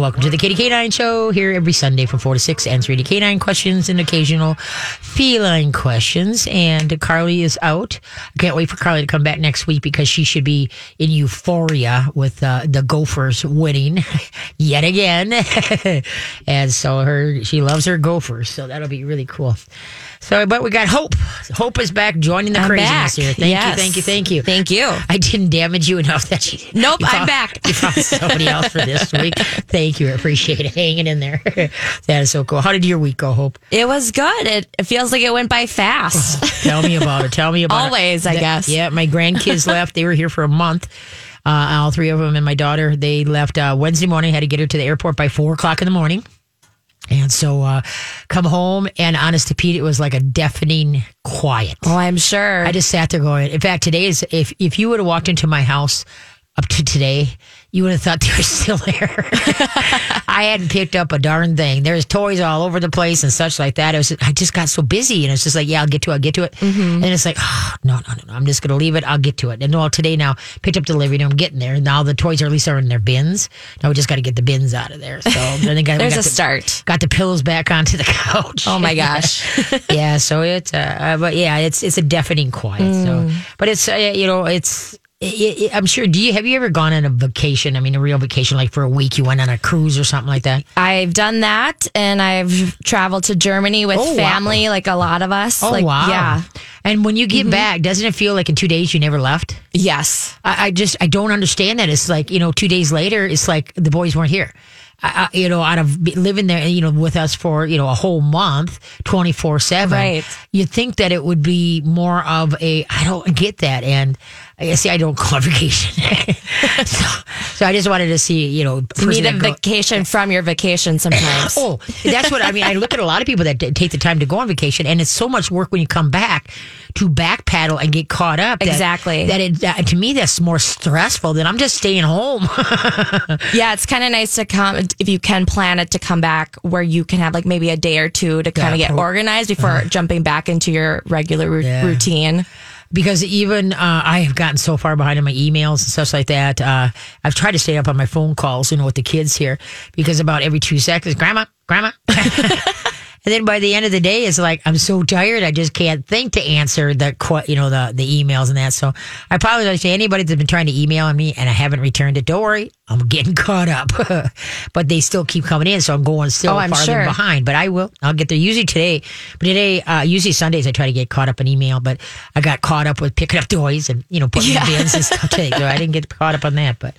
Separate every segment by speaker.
Speaker 1: welcome to the Katie K9 Show here every Sunday from 4 to 6, answering the K9 questions and occasional feline questions. And Carly is out. I can't wait for Carly to come back next week because she should be in euphoria with uh, the Gophers winning yet again. and so her she loves her Gophers, so that'll be really cool. So, but we got Hope. Hope is back joining the
Speaker 2: I'm
Speaker 1: craziness
Speaker 2: back.
Speaker 1: here. Thank
Speaker 2: Yes.
Speaker 1: you, thank you, thank you.
Speaker 2: Thank you.
Speaker 1: I didn't damage you enough that you.
Speaker 2: Nope,
Speaker 1: you
Speaker 2: I'm back.
Speaker 1: You found somebody else for this week. Thank you. I appreciate it. Hanging in there. that is so cool. How did your week go, Hope?
Speaker 2: It was good. It, it feels like it went by fast.
Speaker 1: Tell me about it. Tell me about
Speaker 2: Always,
Speaker 1: it.
Speaker 2: Always,
Speaker 1: I
Speaker 2: guess.
Speaker 1: Yeah, my grandkids left. They were here for a month. Uh, all three of them and my daughter. They left uh, Wednesday morning. Had to get her to the airport by four o'clock in the morning. And so, uh, come home and honest to Pete, it was like a deafening quiet.
Speaker 2: oh, I'm sure.
Speaker 1: I just sat there going. In fact, today is if if you would have walked into my house up to today, you would have thought they were still there. I hadn't picked up a darn thing. There's toys all over the place and such like that. It was I just got so busy and it's just like, yeah, I'll get to it, I'll get to it. And it's like, oh, no, no, no, no, I'm just gonna leave it. I'll get to it. And well, today now picked up the living room, getting there. And now the toys are at least are in their bins. Now we just got to get the bins out of there. So I think I, we
Speaker 2: There's
Speaker 1: got
Speaker 2: a
Speaker 1: the-
Speaker 2: start.
Speaker 1: Got the pillows back onto the couch.
Speaker 2: Oh my gosh.
Speaker 1: yeah, so it's, uh, uh, but yeah, it's it's a deafening quiet. So, but it's uh, you know, it's. I'm sure. Do you have you ever gone on a vacation? I mean, a real vacation, like for a week, you went on a cruise or something like that.
Speaker 2: I've done that and I've traveled to Germany with
Speaker 1: Oh, wow.
Speaker 2: family, like a lot of us.
Speaker 1: Oh
Speaker 2: like,
Speaker 1: wow!
Speaker 2: Yeah.
Speaker 1: And when you get mm-hmm. back, doesn't it feel like in two days you never left?
Speaker 2: Yes.
Speaker 1: I, I just I don't understand that. It's like you know, two days later, it's like the boys weren't here. I, I, you know, out of living there, you know, with us for you know a whole month, twenty four seven.
Speaker 2: Right.
Speaker 1: You'd think that it would be more of a. I don't get that, and I see I don't call it vacation. so, so I just wanted to see, you know,
Speaker 2: need a
Speaker 1: go-
Speaker 2: vacation from your vacation sometimes.
Speaker 1: Oh, that's what I mean. I look at a lot of people that d- take the time to go on vacation, and it's so much work when you come back to back paddle and get caught up. that-
Speaker 2: Exactly.
Speaker 1: That it, to me, that's more stressful than I'm just staying home.
Speaker 2: Yeah, it's kind of nice to come if you can plan it to come back where you can have like maybe a day or two to kind of
Speaker 1: Yeah,
Speaker 2: get
Speaker 1: pro-
Speaker 2: organized before uh-huh. jumping back into your regular ru-
Speaker 1: Yeah.
Speaker 2: routine.
Speaker 1: Because even uh, I have gotten so far behind in my emails and stuff like that. Uh, I've tried to stay up on my phone calls, you know, with the kids here, because about every two seconds, grandma, grandma. and then by the end of the day, it's like I'm so tired, I just can't think to answer the you know the the emails and that. So I apologize to anybody that's been trying to email me and I haven't returned it. Don't worry, I'm getting caught up, but they still keep coming in, so I'm going still
Speaker 2: Oh, I'm
Speaker 1: farther
Speaker 2: sure.
Speaker 1: behind. But I will, I'll get there. Usually today, but today, uh, usually Sundays, I try to get caught up in email, but I got caught up with picking up toys and you know putting
Speaker 2: Yeah.
Speaker 1: in bins and stuff today, so I didn't get caught up on that. But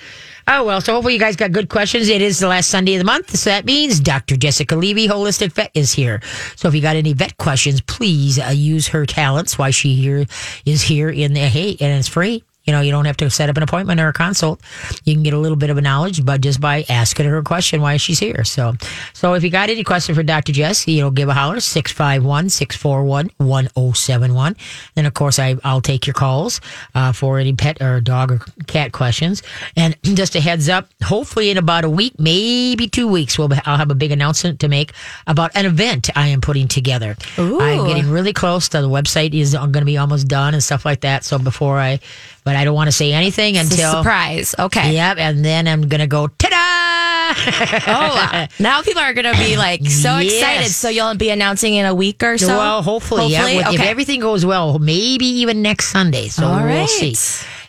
Speaker 1: oh well, so hopefully you guys got good questions. It is the last Sunday of the month, so that means Dr. Jessica Levy, holistic vet, is here. So if you got any vet questions, please uh, use her talents. Why she here is here in the hey, and it's free. You know, you don't have to set up an appointment or a consult. You can get a little bit of a knowledge, but just by asking her a question why she's here. So, so if you got any question for Dr. Jess, you know, give a holler, 651-641-1071. Then of course I, I'll take your calls, uh, for any pet or dog or cat questions. And just a heads up, hopefully in about a week, maybe two weeks, we'll, I'll have a big announcement to make about an event I am putting together. I'm getting really close to the website is going to be almost done and stuff like that. So before I, but I don't want to say anything
Speaker 2: It's a
Speaker 1: until
Speaker 2: surprise. Okay.
Speaker 1: Yep, and then I'm gonna go ta-da!
Speaker 2: Oh, wow. now people are going to be like so
Speaker 1: Yes.
Speaker 2: excited. So you'll be announcing in a week or so.
Speaker 1: well, hopefully, yeah.
Speaker 2: Hopefully?
Speaker 1: If everything goes well, maybe even next Sunday. So
Speaker 2: All
Speaker 1: we'll
Speaker 2: right.
Speaker 1: see.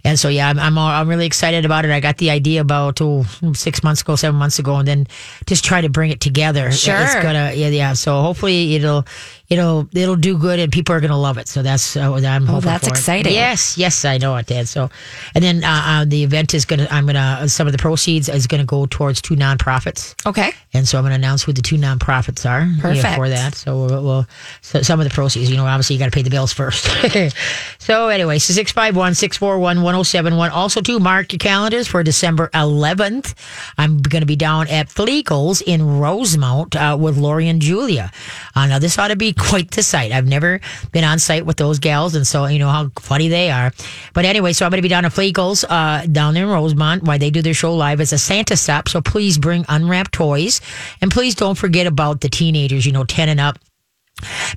Speaker 1: And so, yeah, I'm, I'm I'm really excited about it. I got the idea about oh, six months ago, seven months ago, and then just try to bring it together.
Speaker 2: Sure.
Speaker 1: it's gonna, yeah, yeah. So hopefully it'll, it'll, it'll do good, and people are gonna love it. So that's uh, what I'm hoping
Speaker 2: Oh, that's exciting.
Speaker 1: Yes, yes, I know it, Dad. So, and then uh, uh, the event is gonna, I'm gonna, some of the proceeds is gonna go towards two nonprofits.
Speaker 2: Okay.
Speaker 1: And so I'm going to announce who the two nonprofits are you know,
Speaker 2: Perfect.
Speaker 1: for that. So we'll, we'll so some of the proceeds, you know, obviously you got to pay the bills first. so anyway, so 651 641 1071. Also, too, mark your calendars for December 11th. I'm going to be down at Fleagles in Rosemount uh, with Lori and Julia. Uh, now, this ought to be quite the sight. I've never been on site with those gals, and so you know how funny they are. But anyway, so I'm going to be down at Fleagles uh, down there in Rosemount while they do their show live. as a Santa stop, so please bring unwrapped toys. And please don't forget about the teenagers, you know, 10 and up.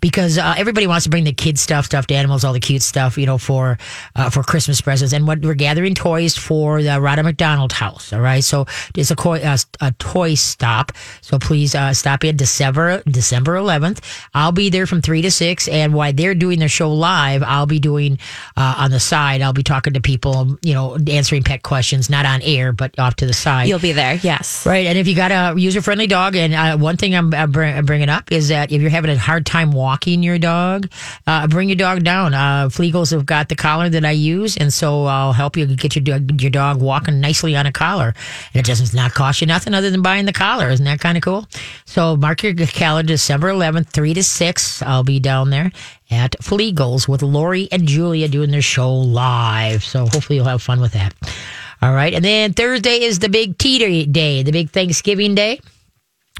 Speaker 1: Because uh, everybody wants to bring the kid stuff, stuffed animals, all the cute stuff, you know, for uh, for Christmas presents. And what we're gathering toys for the Ronald McDonald house. All right, so it's a, co- uh, a toy stop. So please uh, stop in December December 11th. I'll be there from three to six, and while they're doing their show live, I'll be doing uh, on the side. I'll be talking to people, you know, answering pet questions, not on air, but off to the side.
Speaker 2: You'll be there. Yes.
Speaker 1: Right, and if you got a user friendly dog, and uh, one thing I'm, I'm bringing up is that if you're having a hard time walking your dog, uh, bring your dog down. Uh, Flegels have got the collar that I use, and so I'll help you get your dog, your dog walking nicely on a collar. And it doesn't not cost you nothing other than buying the collar. Isn't that kind of cool? So mark your calendar, December 11th, three to six. I'll be down there at Flegels with Lori and Julia doing their show live. So hopefully you'll have fun with that. All right. And then Thursday is the big tea day, the big Thanksgiving day.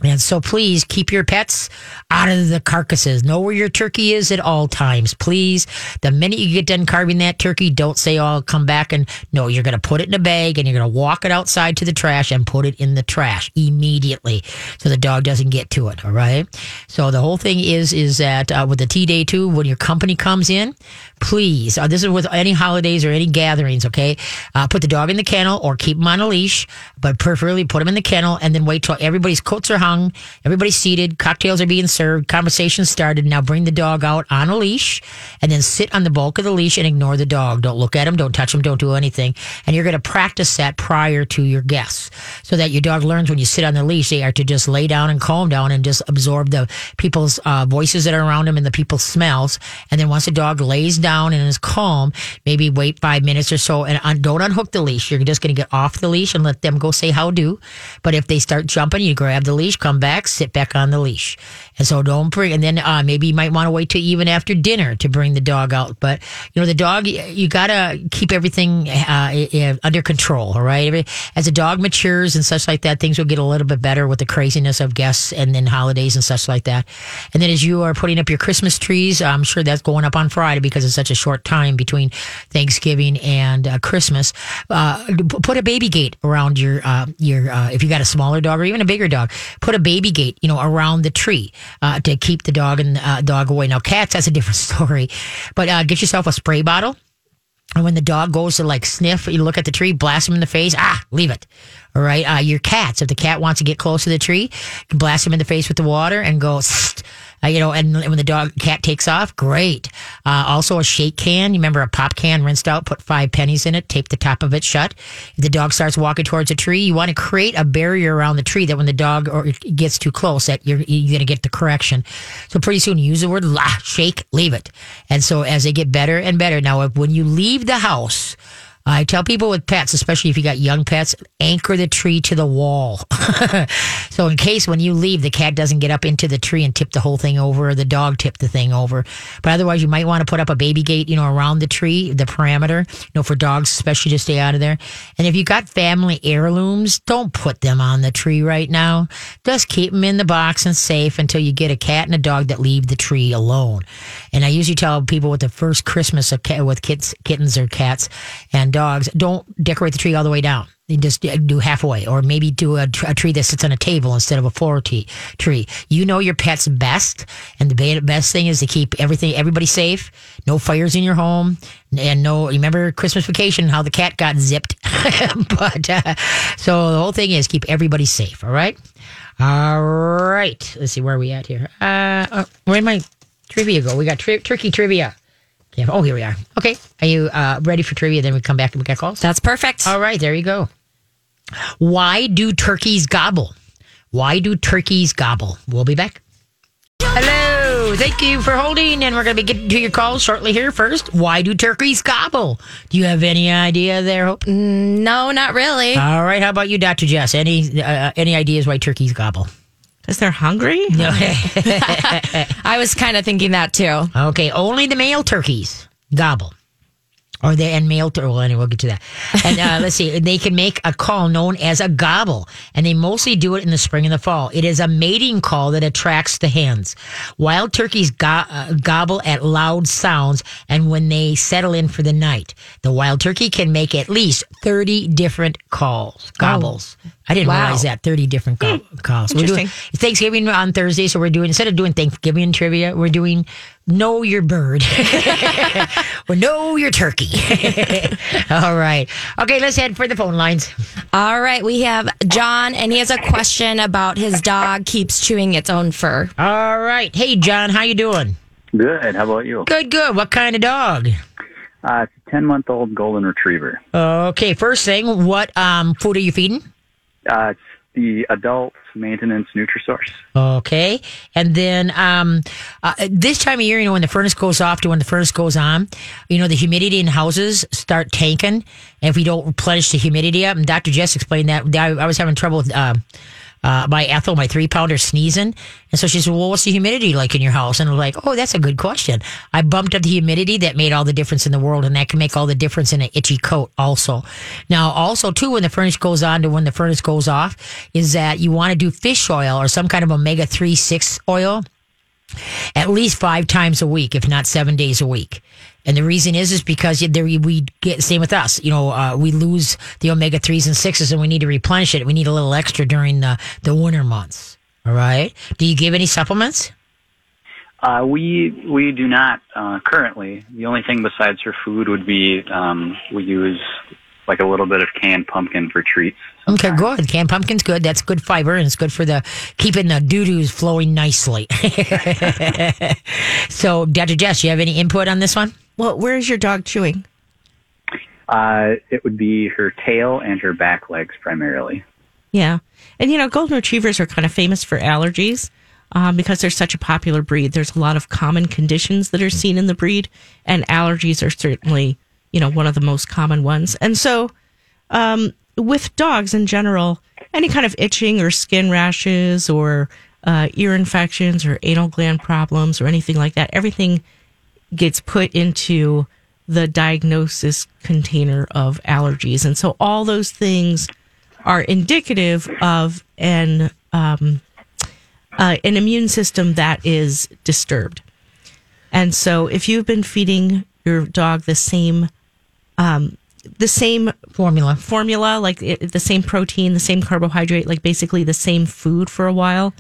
Speaker 1: And so please keep your pets out of the carcasses. Know where your turkey is at all times. Please. The minute you get done carving that turkey, don't say, oh, I'll come back and no, you're going to put it in a bag and you're going to walk it outside to the trash and put it in the trash immediately so the dog doesn't get to it. All right. So the whole thing is, is that uh, with the tea day too, when your company comes in, please, uh, this is with any holidays or any gatherings, okay? Uh, put the dog in the kennel or keep him on a leash, but preferably put them in the kennel and then wait till everybody's coats are hung, everybody's seated, cocktails are being served, conversation started. Now bring the dog out on a leash and then sit on the bulk of the leash and ignore the dog. Don't look at him, don't touch him, don't do anything. And you're going to practice that prior to your guests so that your dog learns when you sit on the leash, they are to just lay down and calm down and just absorb the people's uh, voices that are around them and the people's smells. And then once the dog lays down and is calm, maybe wait five minutes or so and un- don't unhook the leash. You're just going to get off the leash and let them go say how do. But if they start jumping, you grab the leash, come back, sit back on the leash. And so don't bring, and then uh, maybe you might want to wait till even after dinner to bring the dog out. But, you know, the dog, you got to keep everything uh, under control, all right? As a dog matures and such like that, things will get a little bit better with the craziness of guests and then holidays and such like that. And then as you are putting up your Christmas trees, I'm sure that's going up on Friday because it's such a short time between Thanksgiving and uh, Christmas. Uh, put a baby gate around your uh, your uh, if you got a smaller dog or even a bigger dog. Put a baby gate, you know, around the tree uh, to keep the dog and uh, dog away. Now, cats that's a different story, but get yourself a spray bottle. And when the dog goes to like sniff, you look at the tree, blast him in the face. Ah, leave it. All right. Uh, your cats, if the cat wants to get close to the tree, blast him in the face with the water and go, uh, you know, and when the dog cat takes off, great. Uh, also a shake can. You remember a pop can rinsed out, put five pennies in it, tape the top of it shut. If the dog starts walking towards a tree, you want to create a barrier around the tree that when the dog or it gets too close, that you're, you're going to get the correction. So pretty soon, you use the word la, shake, leave it. And so as they get better and better, now if, when you leave the house, I tell people with pets, especially if you got young pets, anchor the tree to the wall. so in case when you leave, the cat doesn't get up into the tree and tip the whole thing over, or the dog tip the thing over. But otherwise, you might want to put up a baby gate, you know, around the tree, the parameter, you know, for dogs, especially to stay out of there. And if you got family heirlooms, don't put them on the tree right now. Just keep them in the box and safe until you get a cat and a dog that leave the tree alone. And I usually tell people with the first Christmas of with kids, kittens or cats, and dogs, don't decorate the tree all the way down. You just do halfway, or maybe do a, a, tree that sits on a table instead of a floor tree. Tree. You know your pet's best, and the best thing is to keep everything, everybody safe. No fires in your home, and no. Remember Christmas vacation? How the cat got zipped. but uh, so the whole thing is keep everybody safe. All right. All right. Let's see where are we at here. Uh, oh, where did my trivia go? We got tri- turkey trivia. Yeah. Oh, here we are. Okay. Are you uh, ready for trivia? Then we come back and we get calls.
Speaker 2: That's perfect.
Speaker 1: All right. There you go. Why do turkeys gobble? Why do turkeys gobble? We'll be back. Hello. Thank you for holding. And we're going to be getting to your calls shortly here. First, why do turkeys gobble? Do you have any idea there, Hope?
Speaker 2: No, not really.
Speaker 1: All right. How about you, Dr. Jess? Any, uh, any ideas why turkeys gobble?
Speaker 3: Because they're hungry?
Speaker 1: No.
Speaker 2: I was kind of thinking that too.
Speaker 1: Okay, only the male turkeys gobble. Or they and male. Well, anyway, we'll get to that. And uh, let's see. They can make a call known as a gobble, and they mostly do it in the spring and the fall. It is a mating call that attracts the hens. Wild turkeys go- uh, gobble at loud sounds, and when they settle in for the night, the wild turkey can make at least thirty different calls, gobbles. I didn't
Speaker 2: Wow.
Speaker 1: realize that thirty different go- calls. We're doing Thanksgiving on Thursday, so we're doing instead of doing Thanksgiving trivia, we're doing know your bird or know your turkey. All right. Okay, let's head for the phone lines.
Speaker 2: All right, we have John, and he has a question about his dog keeps chewing its own fur.
Speaker 1: All right. Hey, John, how you doing?
Speaker 3: Good. How about you?
Speaker 1: Good, good. What kind of dog?
Speaker 3: Uh, it's a 10 month old golden retriever.
Speaker 1: Okay, first thing, what um, food are you feeding?
Speaker 3: Uh, it's the adult maintenance Nutrisource.
Speaker 1: Okay. And then um, uh, this time of year, you know, when the furnace goes off to when the furnace goes on, you know, the humidity in houses start tanking. And if we don't replenish the humidity up, and Dr. Jess explained that, I, I was having trouble with uh, uh, my Ethel, my three pounder, sneezing. And so she said, Well, what's the humidity like in your house? And I'm like, Oh, that's a good question. I bumped up the humidity. That made all the difference in the world. And that can make all the difference in an itchy coat also. Now, also, too, when the furnace goes on to when the furnace goes off, is that you want to do fish oil or some kind of omega 3 6 oil at least five times a week, if not seven days a week. And the reason is, is because there we get same with us. You know, uh, we lose the omega threes and sixes, and we need to replenish it. We need a little extra during the the winter months. All right. Do you give any supplements?
Speaker 3: Uh, we we do not uh, currently. The only thing besides for food would be um, we use like a little bit of canned pumpkin for treats.
Speaker 1: Okay, good. Canned pumpkin's good. That's good fiber, and it's good for the keeping the doo doos flowing nicely. so, Dr. Jess, you have any input on this one?
Speaker 4: Well, where is your dog chewing?
Speaker 3: Uh, it would be her tail and her back legs primarily.
Speaker 4: Yeah. And, you know, golden retrievers are kind of famous for allergies um, because they're such a popular breed. There's a lot of common conditions that are seen in the breed, and allergies are certainly, you know, one of the most common ones. And so, um, with dogs in general, any kind of itching or skin rashes or uh, ear infections or anal gland problems or anything like that, everything gets put into the diagnosis container of allergies. And so all those things are indicative of an um, uh, an immune system that is disturbed. And so if you've been feeding your dog the same um, the same
Speaker 1: Formula.
Speaker 4: formula, like it, the same protein, the same carbohydrate, like basically the same food for a while,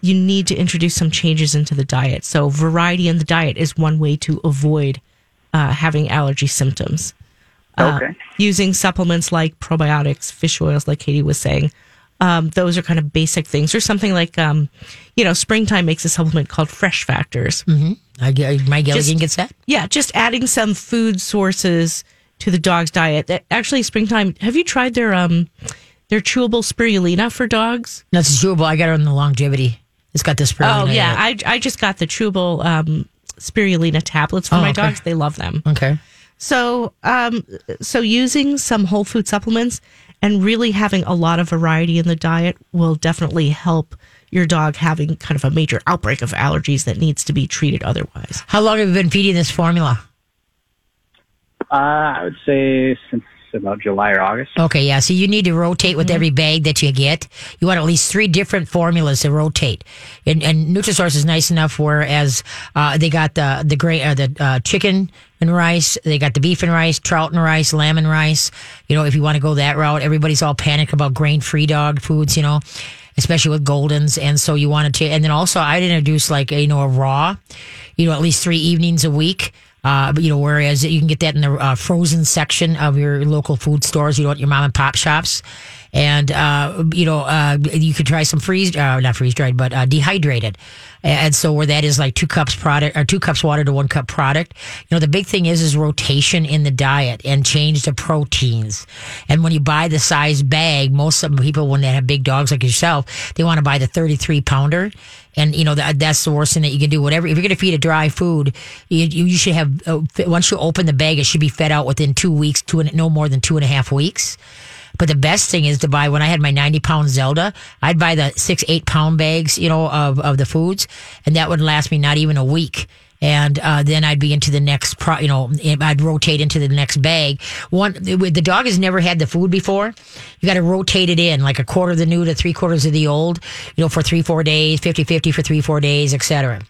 Speaker 4: you need to introduce some changes into the diet. So, variety in the diet is one way to avoid uh, having allergy symptoms. Uh,
Speaker 3: Okay.
Speaker 4: using supplements like probiotics, fish oils, like Katie was saying. Um, those are kind of basic things, or something like, um, you know, springtime makes a supplement called Fresh Factors.
Speaker 1: I, get- my Gilligan
Speaker 4: Just-
Speaker 1: gets that.
Speaker 4: Yeah, just adding some food sources to the dog's diet. That actually, springtime. Have you tried their um their chewable spirulina for dogs?
Speaker 1: That's chewable. I got it on the longevity. It's got this.
Speaker 4: Oh yeah, I I just got the chewable um spirulina tablets for
Speaker 1: Oh,
Speaker 4: my
Speaker 1: okay.
Speaker 4: dogs. They love them.
Speaker 1: okay.
Speaker 4: So um so using some whole food supplements and really having a lot of variety in the diet will definitely help your dog having kind of a major outbreak of allergies that needs to be treated otherwise.
Speaker 1: How long have you been feeding this formula?
Speaker 3: Uh, I would say since about July or August.
Speaker 1: Okay, yeah. So you need to rotate with every bag that you get. You want at least three different formulas to rotate. And, and Nutrisource is nice enough whereas uh, they got the the gray uh, the uh, chicken and rice, they got the beef and rice, trout and rice, lamb and rice. You know, if you want to go that route, everybody's all panicked about grain free dog foods. You know. Especially with Goldens, and so you wanted to, and then also I'd introduce like you know a raw, you know at least three evenings a week, uh, you know, whereas you can get that in the uh, frozen section of your local food stores, you know, at your mom and pop shops. And, uh, you know, uh, you could try some freeze, uh, not freeze dried, but uh, dehydrated. And so where that is like two cups product or two cups water to one cup product. You know, the big thing is, is rotation in the diet and change the proteins. And when you buy the size bag, most of people, when they have big dogs like yourself, they want to buy the 33 pounder. And you know that that's the worst thing that you can do. Whatever, if you're going to feed a dry food, you, you should have uh, once you open the bag, it should be fed out within two weeks, two and no more than two and a half weeks. But the best thing is to buy when I had my 90 pound Zelda, I'd buy the six, eight pound bags, you know, of, of the foods, and that would last me not even a week. and uh, then I'd be into the next, pro, you know, I'd rotate into the next bag. One, the dog has never had the food before. You got to rotate it in like a quarter of the new to three quarters of the old, you know, for three, four days, 50 50 for three, four days, etc.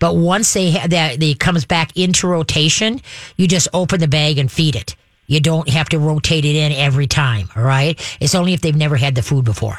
Speaker 1: But once they ha- that it comes back into rotation, you just open the bag and feed it. You don't have to rotate it in every time. All right. It's only if they've never had the food before.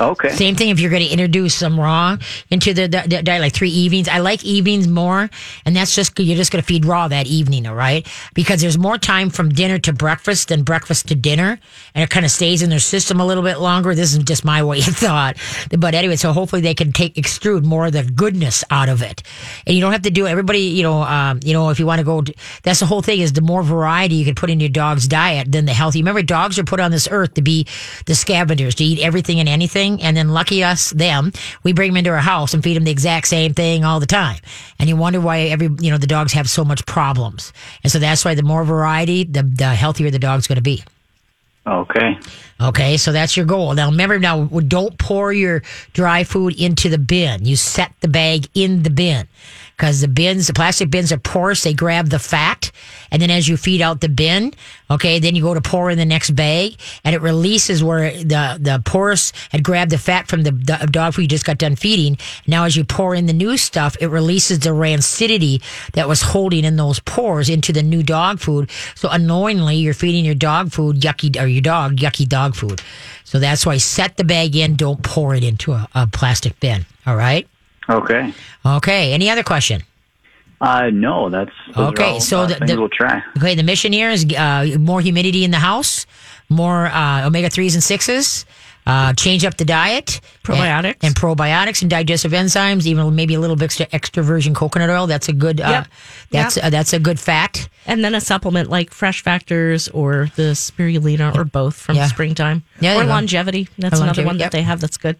Speaker 3: Okay.
Speaker 1: Same thing if you're going to introduce some raw into the, the, the diet, like three evenings. I like evenings more, and that's just you're just going to feed raw that evening, all right? Because there's more time from dinner to breakfast than breakfast to dinner, and it kind of stays in their system a little bit longer. This is just my way of thought, but anyway, so hopefully they can take extrude more of the goodness out of it, and you don't have to do everybody. You know, um, you know, if you want to go, that's the whole thing is the more variety you can put in your dog's diet, then the healthy. Remember, dogs are put on this earth to be the scavengers, to eat everything and anything and then lucky us, them, we bring them into our house and feed them the exact same thing all the time. And you wonder why every, you know, the dogs have so much problems. And so that's why the more variety, the, the healthier the dog's going to be.
Speaker 3: Okay.
Speaker 1: Okay, so that's your goal. Now remember, now don't pour your dry food into the bin. You set the bag in the bin because the bins, the plastic bins are porous. They grab the fat. And then as you feed out the bin, okay, then you go to pour in the next bag and it releases where the, the porous had grabbed the fat from the, the dog food you just got done feeding. Now as you pour in the new stuff, it releases the rancidity that was holding in those pores into the new dog food. So unknowingly, you're feeding your dog food yucky, or your dog yucky dog food. So that's why set the bag in, don't pour it into a, a plastic bin. All right.
Speaker 3: Okay.
Speaker 1: Okay. Any other question?
Speaker 3: Uh, no, that's
Speaker 1: Okay,
Speaker 3: all,
Speaker 1: so
Speaker 3: uh,
Speaker 1: the- the-
Speaker 3: we'll try.
Speaker 1: Okay, the mission here is uh, more humidity in the house, more uh, omega threes and sixes. Uh, change up the diet,
Speaker 4: Probiotics.
Speaker 1: and, and probiotics and digestive enzymes. Even maybe a little bit extra, extra virgin coconut oil. That's a good. Uh,
Speaker 4: Yep.
Speaker 1: That's uh, that's a good fact.
Speaker 4: And then a supplement like Fresh Factors or the spirulina or both from
Speaker 1: Yeah.
Speaker 4: springtime.
Speaker 1: Yeah, there
Speaker 4: or
Speaker 1: you go.
Speaker 4: longevity. That's
Speaker 1: Or
Speaker 4: another
Speaker 1: longevity,
Speaker 4: one
Speaker 1: yep.
Speaker 4: that they have that's good.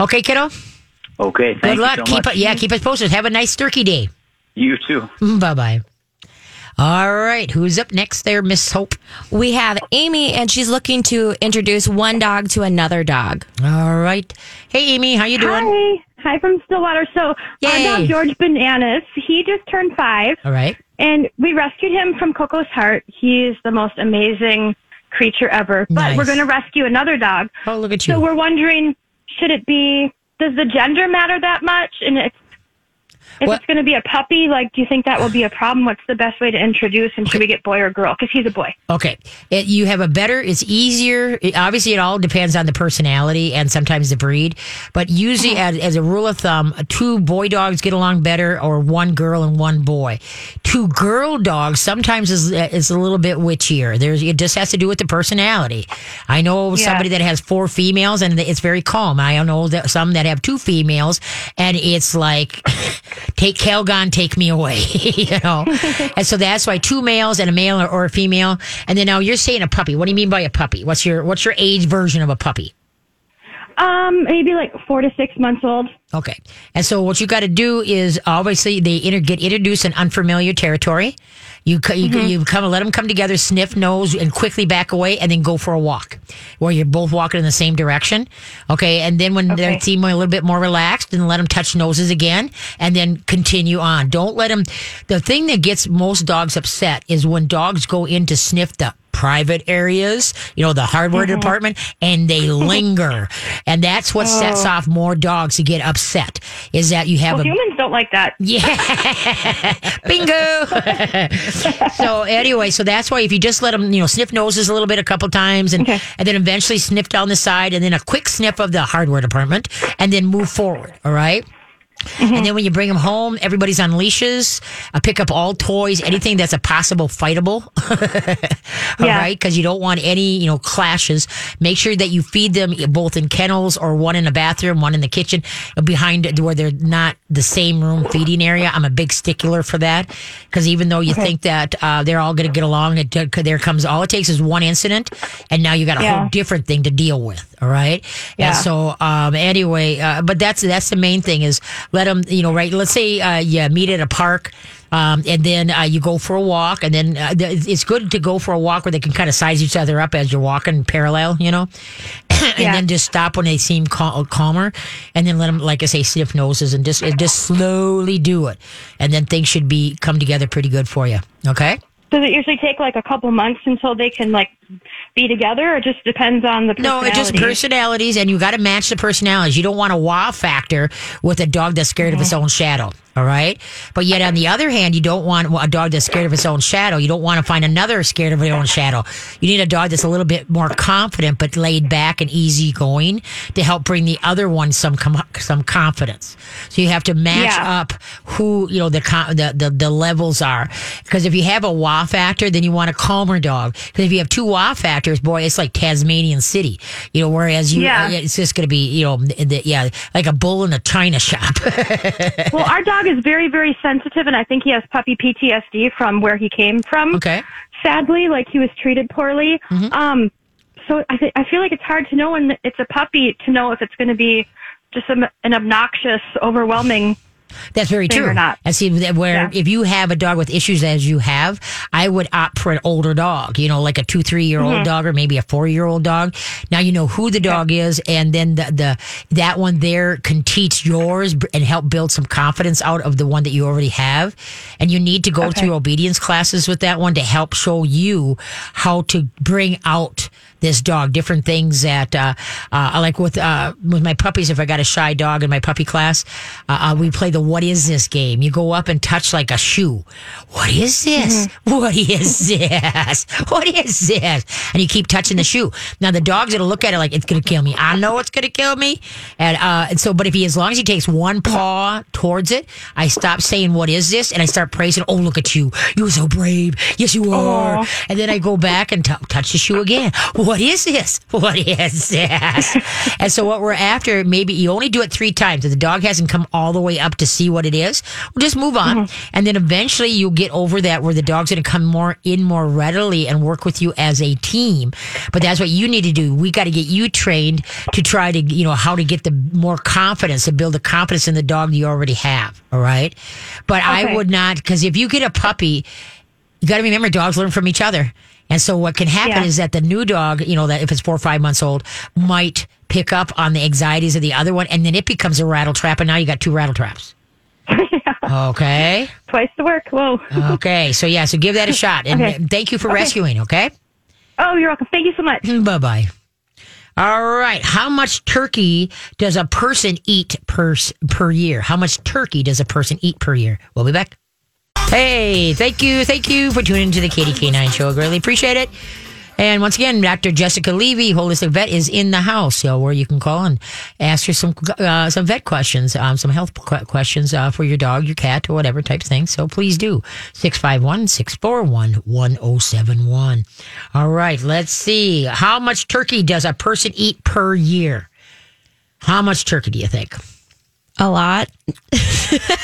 Speaker 1: Okay, kiddo.
Speaker 3: Okay. Thank
Speaker 1: Good
Speaker 3: you
Speaker 1: luck.
Speaker 3: so
Speaker 1: keep
Speaker 3: much.
Speaker 1: it. Yeah, keep us posted. Have a nice turkey day.
Speaker 3: You too.
Speaker 1: Bye bye. All right, who's up next? There, Miss Hope.
Speaker 2: We have Amy, and she's looking to introduce one dog to another dog.
Speaker 1: All right. Hey, Amy, how you doing?
Speaker 5: Hi. Hi from Stillwater. So
Speaker 1: Yay.
Speaker 5: our dog George Bananas, he just turned five,
Speaker 1: All right.
Speaker 5: and we rescued him from Coco's heart. He's the most amazing creature ever. But
Speaker 1: Nice.
Speaker 5: we're going to rescue another dog.
Speaker 1: Oh, look at you.
Speaker 5: So we're wondering, should it be? Does the gender matter that much? And if if
Speaker 1: Well-
Speaker 5: it's going to be a puppy, like, do you think that will be a problem? What's the best way to introduce? And should we get boy or girl? Because he's a boy.
Speaker 1: Okay. It, you have a better, it's easier. It- obviously, it all depends on the personality and sometimes the breed. But usually, mm-hmm. as, as a rule of thumb, two boy dogs get along better or one girl and one boy. Two girl dogs sometimes is, is a little bit witchier. There's, it just has to do with the personality. I know
Speaker 5: Yeah.
Speaker 1: somebody that has four females and it's very calm. I know that some that have two females and it's like, take Calgon, take me away, you know? and so that's why two males and a male or, or a female. And then now you're saying a puppy. What do you mean by a puppy? What's your, what's your age version of a puppy?
Speaker 5: Um, maybe like four to six months old.
Speaker 1: Okay. And so what you got to do is obviously they inter- get introduced in unfamiliar territory. You, you, mm-hmm. you come, let them come together, sniff, nose, and quickly back away, and then go for a walk where you're both walking in the same direction. Okay. And then when they
Speaker 5: Okay.
Speaker 1: seem a little bit more relaxed, then let them touch noses again and then continue on. Don't let them. The thing that gets most dogs upset is when dogs go in to sniff the private areas, you know, the hardware mm-hmm. department, and they linger. and that's what sets oh. off more dogs to get upset is that you have
Speaker 5: Well,
Speaker 1: a
Speaker 5: humans don't like that.
Speaker 1: yeah. Bingo. so anyway, so that's why if you just let them, you know, sniff noses a little bit a couple times and
Speaker 5: Okay.
Speaker 1: and then eventually sniff down the side and then a quick sniff of the hardware department and then move forward, all right? And then when you bring them home, everybody's on leashes. I pick up all toys, anything that's a possible fightable. All
Speaker 5: Yeah.
Speaker 1: right, because you don't want any, you know, clashes. Make sure that you feed them both in kennels or one in the bathroom, one in the kitchen, uh, behind where they're not the same room feeding area. I'm a big stickler for that because even though you think that uh, they're all going to get along, it, there comes all it takes is one incident, and now you got a
Speaker 5: Yeah.
Speaker 1: whole different thing to deal with. All right,
Speaker 5: Yeah.
Speaker 1: and so um, anyway, uh, but that's that's the main thing is let them, you know, right? Let's say uh, you meet at a park Um, and then uh, you go for a walk, and then uh, th- it's good to go for a walk where they can kind of size each other up as you're walking parallel, you know, and
Speaker 5: Yeah.
Speaker 1: then just stop when they seem cal- calmer, and then let them, like I say, sniff noses and just just slowly do it, and then things should be come together pretty good for you. Okay.
Speaker 5: Does it usually take like a couple months until they can like be together, it just depends on the
Speaker 1: No, it's just personalities, and you got to match the personalities. You don't want a wow factor with a dog that's scared of its own shadow. All right. But yet, on the other hand, you don't want a dog that's scared of its own shadow. You don't want to find another scared of their own shadow. You need a dog that's a little bit more confident, but laid back and easygoing to help bring the other one some com- some confidence. So you have to match
Speaker 5: Yeah.
Speaker 1: up who you know the con- the, the the levels are. Because if you have a wow factor, then you want a calmer dog. Because if you have two wow factors, boy, it's like Tasmanian City. You know, whereas you,
Speaker 5: Yeah.
Speaker 1: it's just going to be you know, the, yeah, like a bull in a china shop.
Speaker 5: Well, our dog is very, very sensitive, and I think he has puppy PTSD from where he came from.
Speaker 1: okay.
Speaker 5: Sadly, like he was treated poorly. Um, so I th- I feel like it's hard to know when it's a puppy to know if it's going to be just an obnoxious, overwhelming.
Speaker 1: That's very true.
Speaker 5: or not.
Speaker 1: I see that where
Speaker 5: Yeah.
Speaker 1: if you have a dog with issues as you have, I would opt for an older dog, you know, like a two, three year
Speaker 5: Mm-hmm.
Speaker 1: old dog or maybe a four year old dog. Now you know who the dog is and then the, the, that one there can teach yours and help build some confidence out of the one that you already have. And you need to go through obedience classes with that one to help show you how to bring out this dog, different things that, uh, uh, like with, uh, with my puppies, if I got a shy dog in my puppy class, uh, uh, we play the what is this game. You go up and touch like a shoe. What is this? What is this? What is this? And you keep touching the shoe. Now the dog's gonna look at it like it's gonna kill me. I know it's gonna kill me. And, uh, and so, but if he, as long as he takes one paw towards it, I stop saying, what is this? And I start praising, oh, look at you. You're so brave. Yes, you are. And then I go back and t- touch the shoe again. What is this? What is this? and so what we're after, maybe you only do it three times. If the dog hasn't come all the way up to see what it is, we'll just move on. Mm-hmm. And then eventually you'll get over that where the dog's going to come more in more readily and work with you as a team. But that's what you need to do. We got to get you trained to try to, you know, how to get the more confidence to build the confidence in the dog you already have. All right. But I would not, because if you get a puppy, you got to remember dogs learn from each other. And so what can happen
Speaker 5: Yeah.
Speaker 1: is that the new dog, you know, that if it's four or five months old, might pick up on the anxieties of the other one, and then it becomes a rattle trap, and now you got two rattle traps. Okay.
Speaker 5: Twice the work. Whoa.
Speaker 1: Okay. So yeah. So give that a shot, and
Speaker 5: Okay.
Speaker 1: thank you for rescuing. Okay.
Speaker 5: Oh, you're welcome. Thank you so much.
Speaker 1: Mm, bye bye. All right. How much turkey does a person eat per per year? How much turkey does a person eat per year? We'll be back. Hey, thank you, thank you for tuning into the Katie K9 show. I greatly appreciate it. And once again, Dr. Jessica Levy, holistic vet, is in the house, so where you can call and ask her some uh, some vet questions, um, some health qu- questions uh, for your dog, your cat, or whatever type of thing. So please do 651 641 1071. All right, let's see. How much turkey does a person eat per year? How much turkey do you think?
Speaker 2: A lot.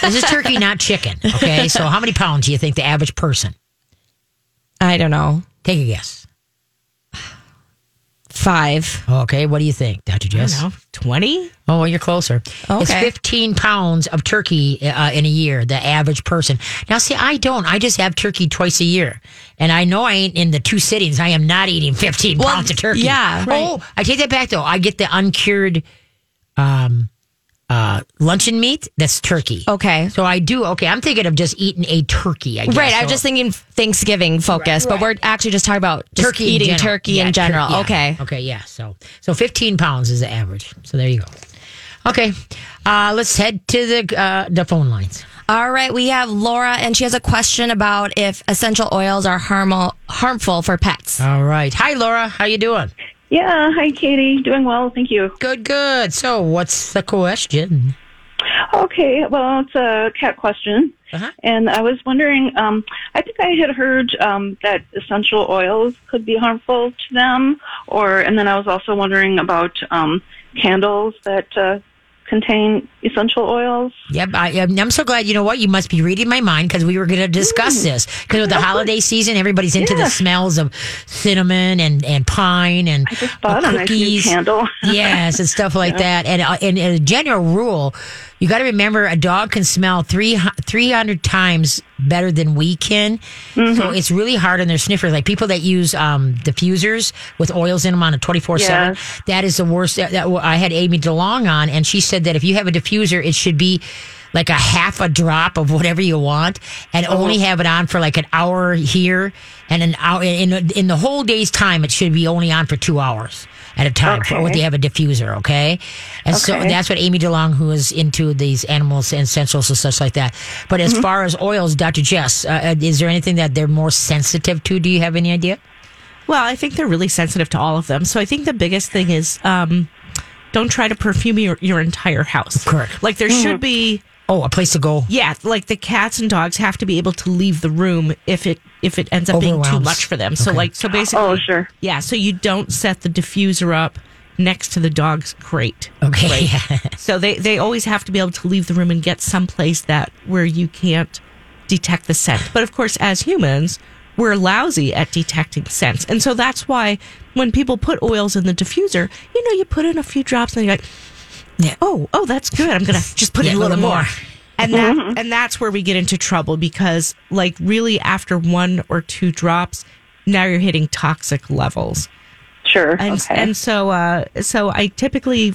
Speaker 1: This is turkey, not chicken. Okay, so how many pounds do you think the average person?
Speaker 2: I don't know.
Speaker 1: Take a guess.
Speaker 2: Five.
Speaker 1: Okay, what do you think, Dr.
Speaker 4: I
Speaker 1: Jess?
Speaker 4: 20?
Speaker 1: Oh, well, you're closer.
Speaker 2: Okay.
Speaker 1: It's 15 pounds of turkey uh, in a year, the average person. Now, see, I don't. I just have turkey twice a year. And I know I ain't in the two sittings. I am not eating 15
Speaker 2: Well,
Speaker 1: pounds of turkey.
Speaker 2: yeah, right.
Speaker 1: Oh, I take that back, though. I get the uncured um, uh, luncheon meat. That's turkey.
Speaker 2: Okay.
Speaker 1: So I do. Okay, I'm thinking of just eating a turkey. I guess.
Speaker 2: Right. I'm just thinking Thanksgiving focus, but we're actually just talking about just
Speaker 1: turkey
Speaker 2: eating turkey
Speaker 1: Yeah,
Speaker 2: in
Speaker 1: tur-
Speaker 2: general.
Speaker 1: yeah.
Speaker 2: Okay.
Speaker 1: Okay. Yeah. So so 15 pounds is the average. So there you go. Okay. Uh, let's head to the uh, the phone lines.
Speaker 2: All right. We have Laura, and she has a question about if essential oils are harmful harmful for pets.
Speaker 1: All right. Hi, Laura. How you doing?
Speaker 6: Yeah, hi Katie. Doing well, thank you.
Speaker 1: Good. Good. So what's the question?
Speaker 6: Okay, well, it's a cat question.
Speaker 1: Uh-huh.
Speaker 6: And I was wondering, um, I think I had heard um, that essential oils could be harmful to them, or and then I was also wondering about um, candles that uh, contain essential oils.
Speaker 1: Yep. I, I'm I'm so glad. You know what? You must be reading my mind because we were going to discuss this because with the holiday season, everybody's into the smells of cinnamon and and pine and
Speaker 6: Just bought
Speaker 1: uh,
Speaker 6: a nice
Speaker 1: cookies.
Speaker 6: candle.
Speaker 1: yes, and stuff like that. And uh, and as a general rule, You got to remember, a dog can smell three 300 times better than we can. So it's really hard on their sniffers. Like people that use um, diffusers with oils in them on a 24 7,
Speaker 6: Yes.
Speaker 1: that is the worst. That, that- I had Amy DeLong on, and she said that if you have a diffuser, it should be like a half a drop of whatever you want and only have it on for like an hour here and an hour in, in the whole day's time. It should be only on for two hours at a time for
Speaker 6: Okay.
Speaker 1: what they have a diffuser. Okay. And so that's what Amy DeLong, who is into these animals and essentials and such like that. But as
Speaker 6: Mm-hmm.
Speaker 1: far as oils, Dr. Jess, uh, is there anything that they're more sensitive to? Do you have any idea?
Speaker 4: Well, I think they're really sensitive to all of them. So I think the biggest thing is um, don't try to perfume your, your entire house.
Speaker 1: Correct.
Speaker 4: Like there should be,
Speaker 1: Oh, a place to go.
Speaker 4: yeah, like the cats and dogs have to be able to leave the room if it if it ends up being too much for them. So
Speaker 1: Okay.
Speaker 4: like so basically,
Speaker 6: Oh, sure.
Speaker 4: yeah. So you don't set the diffuser up next to the dog's crate.
Speaker 1: Okay.
Speaker 4: So they, they always have to be able to leave the room and get someplace that where you can't detect the scent. But of course, as humans, we're lousy at detecting scents. And so that's why when people put oils in the diffuser, you know, you put in a few drops and you're like,
Speaker 1: Yeah.
Speaker 4: oh, oh, that's good. I'm going to just put
Speaker 1: Yeah,
Speaker 4: in a little more. And
Speaker 1: Mm-hmm.
Speaker 4: that and that's where we get into trouble because like really after one or two drops, now you're hitting toxic levels
Speaker 6: Sure.
Speaker 4: and
Speaker 6: okay.
Speaker 4: and so uh, so I typically,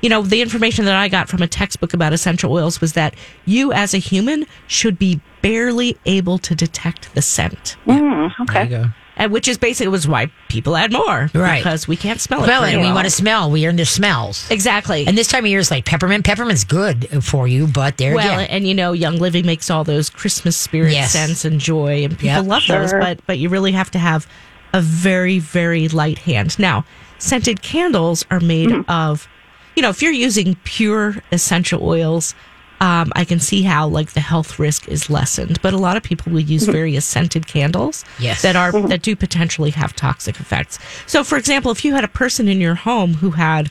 Speaker 4: you know, the information that I got from a textbook about essential oils was that you as a human should be barely able to detect the scent,
Speaker 6: Mm,
Speaker 1: There
Speaker 6: okay.
Speaker 1: You go.
Speaker 4: and which is basically was why people add more,
Speaker 1: Right.
Speaker 4: Because we can't smell it.
Speaker 1: Smell it. and We
Speaker 4: well.
Speaker 1: want to smell. We are into smells.
Speaker 4: exactly.
Speaker 1: And this time of year is like peppermint. Peppermint's good for you, but there
Speaker 4: well,
Speaker 1: again.
Speaker 4: and you know, Young Living makes all those Christmas spirit
Speaker 1: Yes.
Speaker 4: scents and joy, and people
Speaker 1: Yep.
Speaker 4: love those. But but you really have to have a very very light hand. Now, scented candles are made mm-hmm. of, you know, if you're using pure essential oils. Um, I can see how like the health risk is lessened, but a lot of people will use various scented candles
Speaker 1: Yes.
Speaker 4: that are that do potentially have toxic effects. So, for example, if you had a person in your home who had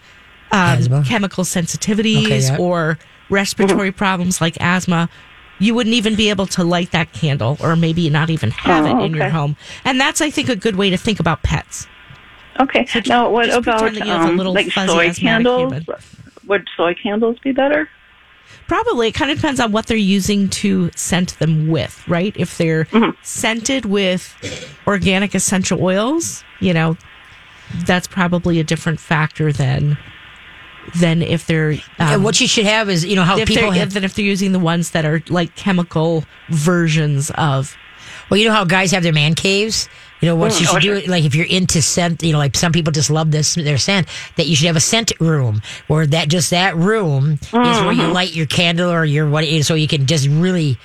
Speaker 4: um, chemical sensitivities
Speaker 1: Okay, yeah.
Speaker 4: or respiratory problems like asthma, you wouldn't even be able to light that candle or maybe not even have
Speaker 6: Oh,
Speaker 4: it in your home. And that's, I think, a good way to think about pets.
Speaker 6: Okay.
Speaker 4: So ju-
Speaker 6: now, what about
Speaker 4: pretend that you have a
Speaker 6: um,
Speaker 4: little
Speaker 6: like soy candles?
Speaker 4: human.
Speaker 6: Would soy candles be better?
Speaker 4: Probably. It kind of depends on what they're using to scent them with, right? If they're scented with organic essential oils, you know, that's probably a different factor than than if they're um,
Speaker 1: And what you should have is, you know, how
Speaker 4: if
Speaker 1: people
Speaker 4: they're,
Speaker 1: have,
Speaker 4: than if they're using the ones that are like chemical versions of.
Speaker 1: well, you know how guys have their man caves? You know, what mm. you should do, like if you're into scent, you know, like some people just love this, their scent, that you should have a scent room or that, just that room is where you mm-hmm. light your candle or your what, so you can just really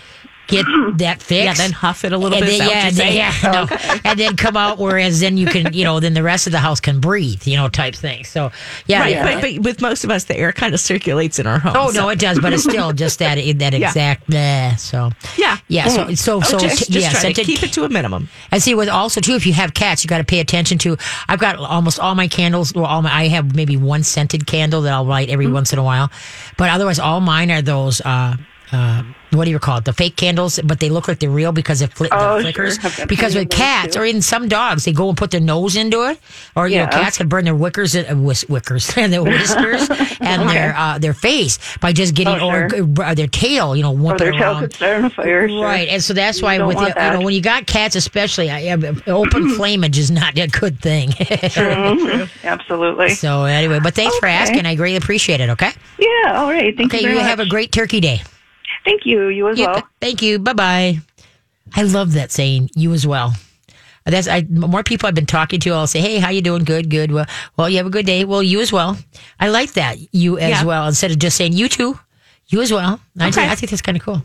Speaker 1: get that fixed.
Speaker 4: Yeah, then huff it a little
Speaker 1: and
Speaker 4: bit.
Speaker 1: Then, yeah, and then, yeah, no. and then come out. Whereas then you can, you know, then the rest of the house can breathe, you know, type thing. So yeah,
Speaker 4: Right,
Speaker 1: yeah.
Speaker 4: but, but with most of us, the air kind of circulates in our home.
Speaker 1: Oh no, it does, but it's still just that in that
Speaker 4: Yeah.
Speaker 1: exact. bleh, so
Speaker 4: yeah,
Speaker 1: yeah, so so so
Speaker 4: Oh, just, just
Speaker 1: yeah,
Speaker 4: to keep it to a minimum.
Speaker 1: and see with also too, if you have cats, you got to pay attention to. I've got almost all my candles. Well, all my I have maybe one scented candle that I'll light every once in a while, but otherwise all mine are those. uh uh, what do you call it? The fake candles, but they look like they're real because it fli-
Speaker 6: Oh,
Speaker 1: the
Speaker 6: sure.
Speaker 1: flickers.
Speaker 6: I've
Speaker 1: Because with cats
Speaker 6: too.
Speaker 1: or even some dogs, they go and put their nose into it, or you know, cats can burn their wickers, uh, whis- wickers, and their whiskers, and their uh, their face by just getting
Speaker 6: Oh,
Speaker 1: or
Speaker 6: sure.
Speaker 1: uh, their tail, you know, whipping
Speaker 6: their tail could start on fire. Sure.
Speaker 1: Right, and so that's why
Speaker 6: don't
Speaker 1: with the, you know when you got cats, especially, I, open flammage is not a good thing.
Speaker 6: Mhm. Absolutely.
Speaker 1: so anyway, but thanks for asking. I greatly appreciate it. Okay.
Speaker 6: Yeah. All right. Thank
Speaker 1: Okay.
Speaker 6: you
Speaker 1: You,
Speaker 6: much.
Speaker 1: have a great Turkey Day.
Speaker 6: Thank you. You as
Speaker 1: You-
Speaker 6: well.
Speaker 1: Thank you. Bye bye. I love that saying. You as well. That's I. More people I've been talking to, I'll say, "Hey, how you doing? Good, good. Well, well, you have a good day. Well, you as well. I like that. You as
Speaker 4: Yeah.
Speaker 1: well instead of just saying you too. You as well. I, think,
Speaker 4: Okay.
Speaker 1: I think that's kind of cool.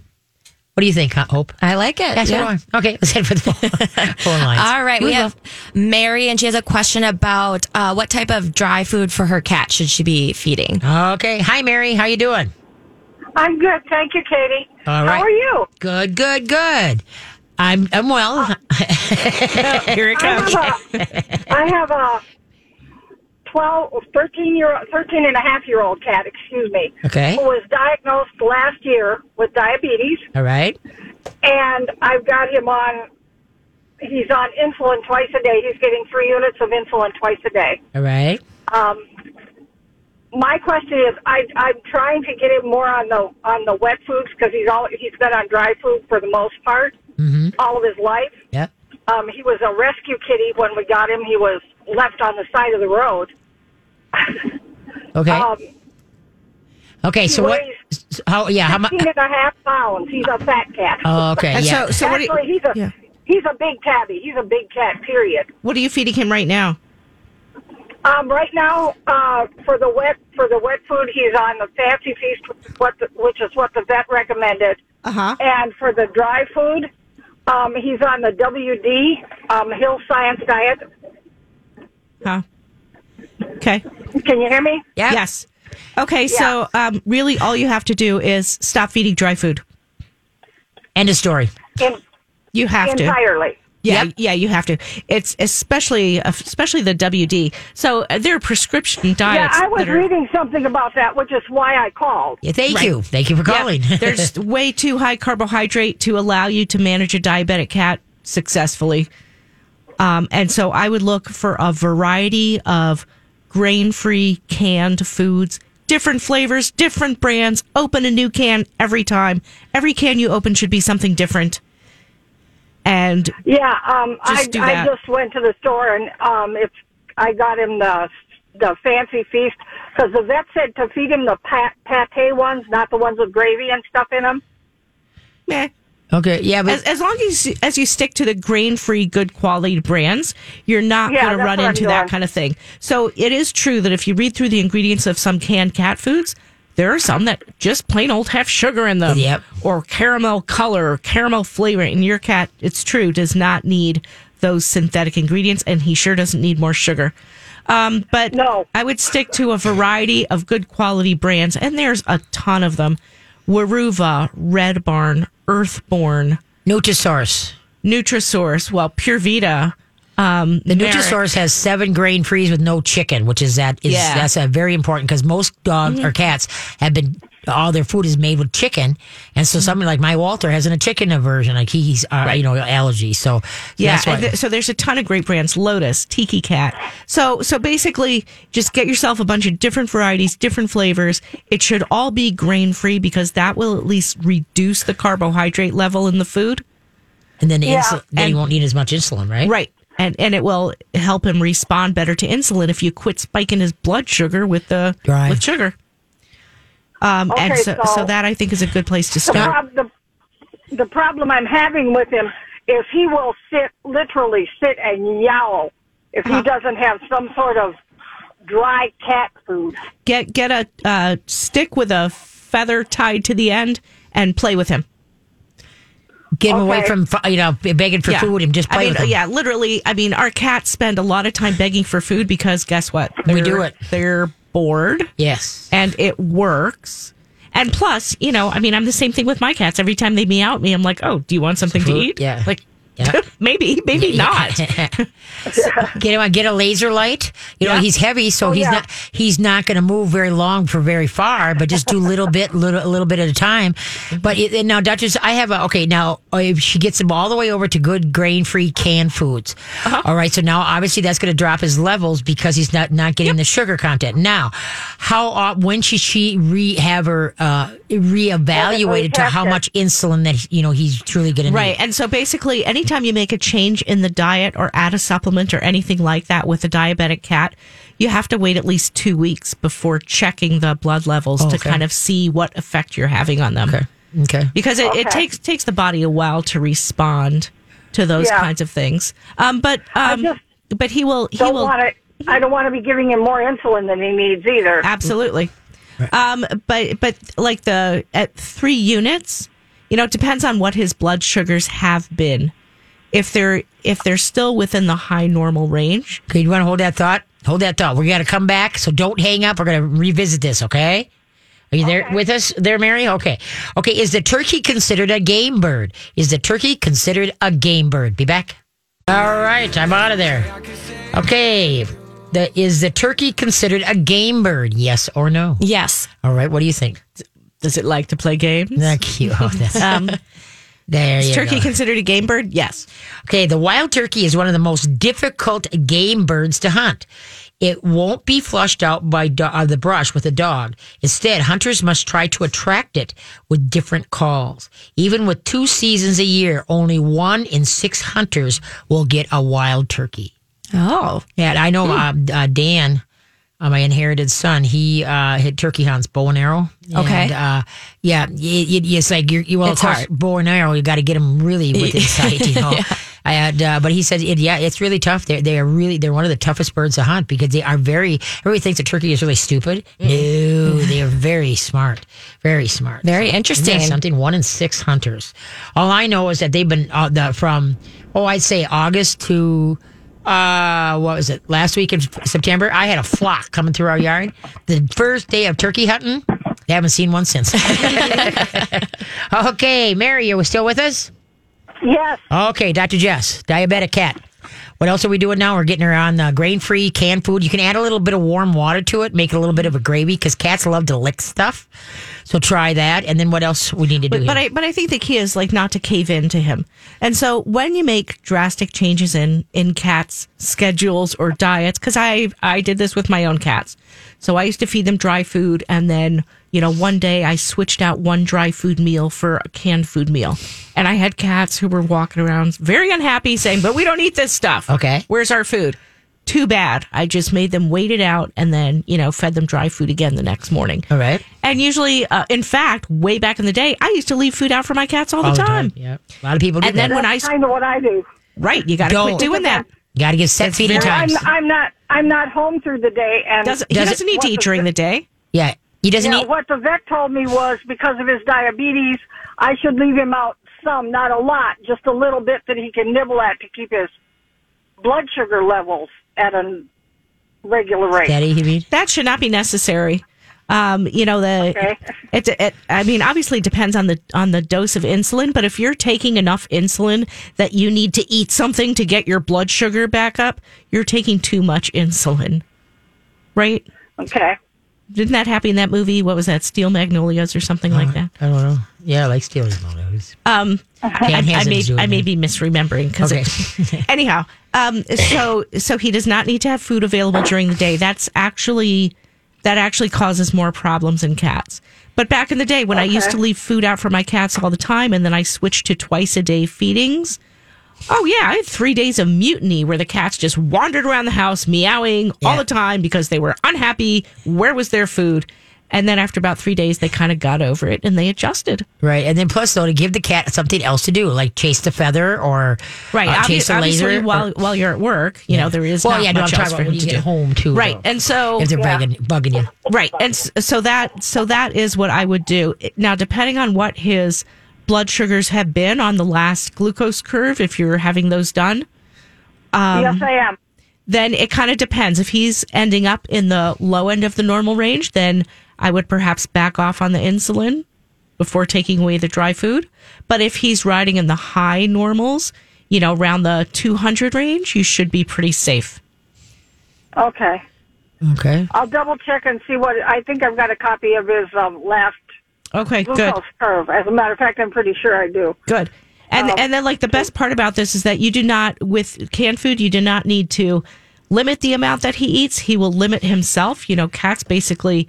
Speaker 1: What do you think, Hope?
Speaker 2: I like it.
Speaker 1: That's
Speaker 2: yeah.
Speaker 1: Okay, let's head for the phone, phone lines.
Speaker 2: All right, we
Speaker 1: as
Speaker 2: have Mary, and she has a question about uh, what type of dry food for her cat should she be feeding.
Speaker 1: Okay. Hi, Mary. How you doing?
Speaker 7: I'm good, thank you, Katie.
Speaker 1: All right.
Speaker 7: How are you?
Speaker 1: Good, good, good. I'm I'm well.
Speaker 4: Here it
Speaker 7: I
Speaker 4: comes.
Speaker 7: have a, I have a 12, 13 year, 13 and a half year old cat, excuse me,
Speaker 1: Okay.
Speaker 7: who was diagnosed last year with diabetes,
Speaker 1: All right.
Speaker 7: and I've got him on. He's on insulin twice a day. He's getting three units of insulin twice a day.
Speaker 1: All right.
Speaker 7: Um, my question is, I, I'm trying to get him more on the on the wet foods because he's all he's been on dry food for the most part, all of his life.
Speaker 1: Yep.
Speaker 7: Um, he was a rescue kitty when we got him. He was left on the side of the road.
Speaker 1: Okay.
Speaker 7: Um,
Speaker 1: okay. So what? How? Yeah. How much?
Speaker 7: 16 and a half pounds. He's a fat cat.
Speaker 1: Oh, okay. Yeah.
Speaker 4: so, so what,
Speaker 7: Actually,
Speaker 4: you-
Speaker 7: he's a
Speaker 4: yeah.
Speaker 7: he's a big tabby. He's a big cat. Period.
Speaker 4: what are you feeding him right now?
Speaker 7: Um, right now, uh, for the wet for the wet food, he's on the fancy feast, which is what the, which is what the vet recommended.
Speaker 4: Uh huh.
Speaker 7: And for the dry food, um, he's on the WD um, Hill Science diet.
Speaker 4: Huh. Okay.
Speaker 7: Can you hear me?
Speaker 1: Yeah.
Speaker 4: Yes. Okay. So, um, really, all you have to do is stop feeding dry food.
Speaker 1: End of story.
Speaker 7: In,
Speaker 4: You have to.
Speaker 7: entirely.
Speaker 4: Yeah,
Speaker 1: Yep.
Speaker 4: yeah, you have to. It's especially especially the WD. So uh, there are prescription diets. Yeah.
Speaker 7: I was
Speaker 4: are,
Speaker 7: reading something about that, which is why I called.
Speaker 1: Yeah, thank
Speaker 4: Right.
Speaker 1: you. Thank you for calling.
Speaker 4: there's way too high carbohydrate to allow you to manage a diabetic cat successfully. Um, and so I would look for a variety of grain free canned foods, different flavors, different brands. Open a new can every time. Every can you open should be something different. And
Speaker 7: Yeah, um, I,
Speaker 4: Just do
Speaker 7: I just went to the store and um, it's I got him the the fancy feast because the vet said to feed him the pat, pate ones, not the ones with gravy and stuff in them.
Speaker 4: meh.
Speaker 1: okay. Yeah, but
Speaker 4: as, as long as as you stick to the grain free good quality brands you're not
Speaker 7: Yeah,
Speaker 4: going to run into that kind of thing so it is true that if you read through the ingredients of some canned cat foods there are some that just plain old have sugar in them
Speaker 1: Yep.
Speaker 4: or caramel color or caramel flavor and your cat it's true does not need those synthetic ingredients and he sure doesn't need more sugar um, but
Speaker 7: No.
Speaker 4: I would stick to a variety of good quality brands, and there's a ton of them. Weruva, Red Barn, Earthborn,
Speaker 1: Nutrisource.
Speaker 4: Nutrisource, well, Pure Vita. Um,
Speaker 1: The
Speaker 4: Merrick.
Speaker 1: Nutrisource has seven grain frees with no chicken, which is that is
Speaker 4: Yeah. Mm-hmm.
Speaker 1: that's a very important because most dogs or cats have been all their food is made with chicken, and
Speaker 4: Mm-hmm.
Speaker 1: so something like my Walter has an, a chicken aversion, like he's uh, you know allergy. So
Speaker 4: Yeah,
Speaker 1: that's why.
Speaker 4: th- so there's a ton of great brands. Lotus, Tiki Cat. So so basically, just get yourself a bunch of different varieties, different flavors. It should all be grain free because that will at least reduce the carbohydrate level in the food.
Speaker 1: and then the
Speaker 7: Yeah.
Speaker 1: insul- then he
Speaker 4: And-
Speaker 1: won't need as much insulin, right?
Speaker 4: Right. And and it will help him respond better to insulin if you quit spiking his blood sugar with the
Speaker 1: Right.
Speaker 4: with sugar. Um, and
Speaker 7: Okay,
Speaker 4: so, so
Speaker 7: so-
Speaker 4: that I think is a good place to
Speaker 7: The,
Speaker 4: start.
Speaker 7: prob- the, the problem I'm having with him is he will sit, literally sit and yowl if he doesn't have some sort of dry cat food.
Speaker 4: Get get a uh, stick with a feather tied to the end and play with him.
Speaker 1: Get him away from you know begging for food and just play
Speaker 4: I mean,
Speaker 1: with uh,
Speaker 4: yeah, literally. I mean, our cats spend a lot of time begging for food because guess what?
Speaker 1: We
Speaker 4: They're-
Speaker 1: do it.
Speaker 4: They're bored.
Speaker 1: Yes.
Speaker 4: and it works. And plus, you know, I mean, I'm the same thing with my cats. Every time they meow at me, I'm like, "Oh, do you want something to eat?"
Speaker 1: Yeah.
Speaker 4: like
Speaker 1: Yeah.
Speaker 4: maybe, maybe not.
Speaker 1: get him get a laser light. You know
Speaker 4: Yeah.
Speaker 1: he's heavy, so he's
Speaker 7: yeah.
Speaker 1: not he's not going to move very long for very far, but just do a little bit, little a little bit at a time. But it, now, Duchess, I have a okay. Now uh, if she gets him all the way over to good grain free canned foods. All right, so now obviously that's going to drop his levels because he's not not getting the sugar content. Now, how uh, when should she re have her uh, reevaluated to how much insulin that you know he's truly going to
Speaker 4: Right. And so basically, anytime you make a change in the diet or add a supplement or anything like that with a diabetic cat, you have to wait at least two weeks before checking the blood levels to
Speaker 1: okay.
Speaker 4: kind of see what effect you're having on them.
Speaker 1: Okay. Okay.
Speaker 4: Because it, it takes takes the body a while to respond to those
Speaker 7: Yeah.
Speaker 4: kinds of things. Um, but um,
Speaker 7: just
Speaker 4: but he will he will
Speaker 7: want to. I don't want to be giving him more insulin than he needs either.
Speaker 4: Absolutely. Um, but but like the at three units, you know, it depends on what his blood sugars have been. If they're if they're still within the high normal range,
Speaker 1: Okay, you want to hold that thought? Hold that thought. We got to come back, so don't hang up. We're going to revisit this, okay? Are you there with us there, Mary? Okay. Okay, is the turkey considered a game bird? Is the turkey considered a game bird? Be back. All right, I'm out of there. Okay. The, is the turkey considered a game bird? Yes or no?
Speaker 2: Yes.
Speaker 1: All right, what do you think?
Speaker 4: does it like to play games?
Speaker 1: Thank you. Oh, that's-
Speaker 4: Um,
Speaker 1: there
Speaker 4: is turkey
Speaker 1: go.
Speaker 4: considered a game bird? Yes.
Speaker 1: Okay, the wild turkey is one of the most difficult game birds to hunt. It won't be flushed out by do- uh, the brush with a dog. Instead, hunters must try to attract it with different calls. Even with two seasons a year, only one in six hunters will get a wild turkey.
Speaker 2: Oh,
Speaker 1: Yeah, I know uh, uh, Dan, uh, my inherited son. He uh, hit turkey hunts, bow and arrow.
Speaker 2: Okay.
Speaker 1: And, uh, yeah, it, it, it's like you're, you well,
Speaker 2: It's
Speaker 1: of course,
Speaker 2: hard.
Speaker 1: bow and arrow. You got to get them really within sight. You know. I had, uh, but he said, it, yeah, it's really tough. They're they are really they're one of the toughest birds to hunt because they are very. Everybody thinks a turkey is really stupid. No, they are very smart, very smart.
Speaker 2: Very
Speaker 1: So,
Speaker 2: interesting.
Speaker 1: something one in six hunters. All I know is that they've been uh, the, from oh I'd say August to uh what was it? Last week in September I had a flock coming through our yard. The first day of turkey hunting they haven't seen one since. Okay Mary you still with us?
Speaker 7: Yes.
Speaker 1: okay Dr. Jess diabetic cat. What else are we doing now? We're getting her on uh, grain free canned food. You can add a little bit of warm water to it make it a little bit of a gravy because cats love to lick stuff so try that and then what else we need to do
Speaker 4: But, but? I but I think the key is like not to cave in to him. And so when you make drastic changes in in cats' schedules or diets, because I I did this with my own cats. So I used to feed them dry food, and then you know one day I switched out one dry food meal for a canned food meal, and I had cats who were walking around very unhappy, saying, "But we don't eat this stuff.
Speaker 1: Okay.
Speaker 4: where's our food?" Too bad. I just made them wait it out and then, you know, fed them dry food again the next morning.
Speaker 1: all right
Speaker 4: And usually, uh, in fact, way back in the day, I used to leave food out for my cats all the
Speaker 1: All
Speaker 4: time.
Speaker 1: yeah a lot of people do
Speaker 4: And then
Speaker 1: that.
Speaker 4: when I,
Speaker 7: That's kind of what I do.
Speaker 4: right, you got to quit
Speaker 1: Don't.
Speaker 4: doing that.
Speaker 1: You got to get set feeding times
Speaker 7: I'm, I'm not. I'm not home through the day, and
Speaker 4: Doesn't, he
Speaker 1: Does it-
Speaker 4: doesn't need to eat
Speaker 7: the-
Speaker 4: during the day.
Speaker 1: Yeah, he doesn't
Speaker 7: Yeah,
Speaker 1: eat.
Speaker 7: what the vet told me was because of his diabetes, I should leave him out some, not a lot, just a little bit that he can nibble at to keep his blood sugar levels at a regular rate.
Speaker 1: Daddy, he mean?
Speaker 4: That should not be necessary. Um, you know the
Speaker 7: Okay.
Speaker 4: it, it. I mean, obviously, it depends on the on the dose of insulin. But if you're taking enough insulin that you need to eat something to get your blood sugar back up, you're taking too much insulin, right?
Speaker 7: Okay.
Speaker 4: Didn't that happen in that movie? What was that? Steel Magnolias or something like that?
Speaker 1: I don't know. Yeah, I like Steel Magnolias.
Speaker 4: Um, I,
Speaker 1: Ken
Speaker 4: I
Speaker 1: Hansen's
Speaker 4: may
Speaker 1: doing
Speaker 4: I may be misremembering because
Speaker 1: Okay.
Speaker 4: anyhow, um, so so he does not need to have food available during the day. That's actually that actually causes more problems in cats. But back in the day when I used to leave food out for my cats all the time, and then I switched to twice a day feedings. Oh yeah, I had three days of mutiny where the cats just wandered around the house meowing all the time because they were unhappy. Where was their food? And then after about three days, they kind of got over it and they adjusted.
Speaker 1: Right, and then plus though to give the cat something else to do, like chase the feather or
Speaker 4: Right.
Speaker 1: uh,
Speaker 4: obvi-
Speaker 1: chase the
Speaker 4: obviously,
Speaker 1: laser.
Speaker 4: while
Speaker 1: or-
Speaker 4: while you're at work, you know there is
Speaker 1: well,
Speaker 4: not
Speaker 1: yeah, no, I'm talking
Speaker 4: else
Speaker 1: about
Speaker 4: for
Speaker 1: when you
Speaker 4: to
Speaker 1: get
Speaker 4: do.
Speaker 1: home too.
Speaker 4: Right.
Speaker 1: though.
Speaker 4: And so
Speaker 1: if they're bugging, bugging you.
Speaker 4: right, and so that so that is what I would do. Now, depending on what his blood sugars have been on the last glucose curve, if you're having those done,
Speaker 7: yes, I am.
Speaker 4: then it kind of depends. If he's ending up in the low end of the normal range, then I would perhaps back off on the insulin before taking away the dry food. But if he's riding in the high normals, you know, around the 200 range, you should be pretty safe.
Speaker 7: Okay.
Speaker 1: Okay.
Speaker 7: I'll double check and see what. I think I've got a copy of his um, last
Speaker 4: Okay, good.
Speaker 7: curve. As a matter of fact, I'm pretty sure I do.
Speaker 4: Good. And and then like the best part about this is that you do not with canned food you do not need to limit the amount that he eats. He will limit himself. You know, cats basically